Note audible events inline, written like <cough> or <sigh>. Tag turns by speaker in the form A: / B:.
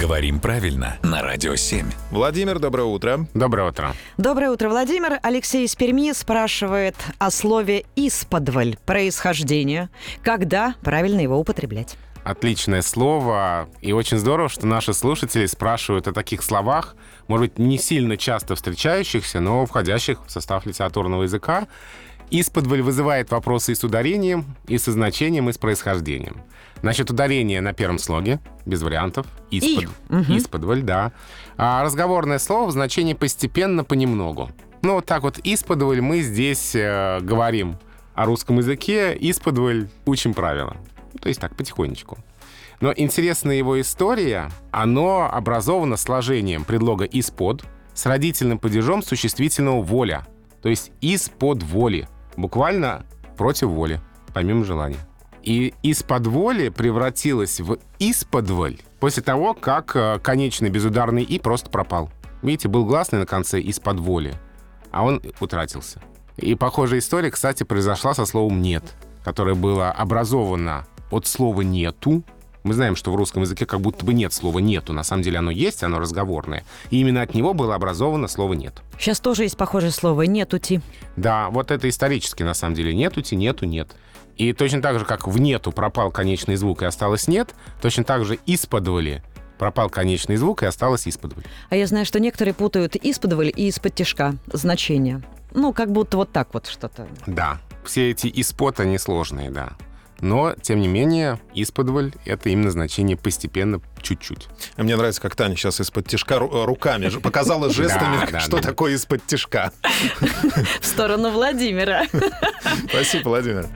A: Говорим правильно на Радио 7.
B: Владимир, доброе утро.
C: Доброе утро.
D: Доброе утро, Владимир. Алексей из Перми спрашивает о слове «исподволь» происхождение. Когда правильно его употреблять?
C: Отличное слово. И очень здорово, что наши слушатели спрашивают о таких словах, может быть, не сильно часто встречающихся, но входящих в состав литературного языка. Исподволь вызывает вопросы и с ударением, и со значением, и с происхождением. Значит, ударение на первом слоге, без вариантов. Испод... Исподволь, да. А разговорное слово в значении постепенно, понемногу. Ну, вот так вот, исподволь мы здесь э, говорим о русском языке, исподволь учим правила. То есть так, потихонечку. Но интересная его история, оно образовано сложением предлога «из-под» с родительным падежом существительного «воля», то есть «из-под воли», буквально против воли, помимо желания. И из-под воли превратилось в «исподволь» после того, как э, конечный безударный «и» просто пропал. Видите, был гласный на конце «из-под воли», а он утратился. И похожая история, кстати, произошла со словом «нет», которое было образовано от слова «нету». Мы знаем, что в русском языке как будто бы нет слова «нету». На самом деле оно есть, оно разговорное. И именно от него было образовано слово «нет».
D: Сейчас тоже есть похожее слово «нетути».
C: Да, вот это исторически, на самом деле. Нетути, нету, нет. И точно так же, как в «нету» пропал конечный звук и осталось «нет», точно так же «исподволи» пропал конечный звук и осталось «исподволь».
D: А я знаю, что некоторые путают «исподволь» и «из-под тяжка» значение. Ну, как будто вот так вот что-то.
C: Да, все эти «испод» они сложные, да. Но, тем не менее, исподволь — это именно значение постепенно, чуть-чуть.
B: Мне нравится, как Таня сейчас из-под тяжка ру- руками показала <laughs> жестами, что такое из-под тяжка. <laughs>
D: В сторону Владимира. <laughs>
B: Спасибо, Владимир.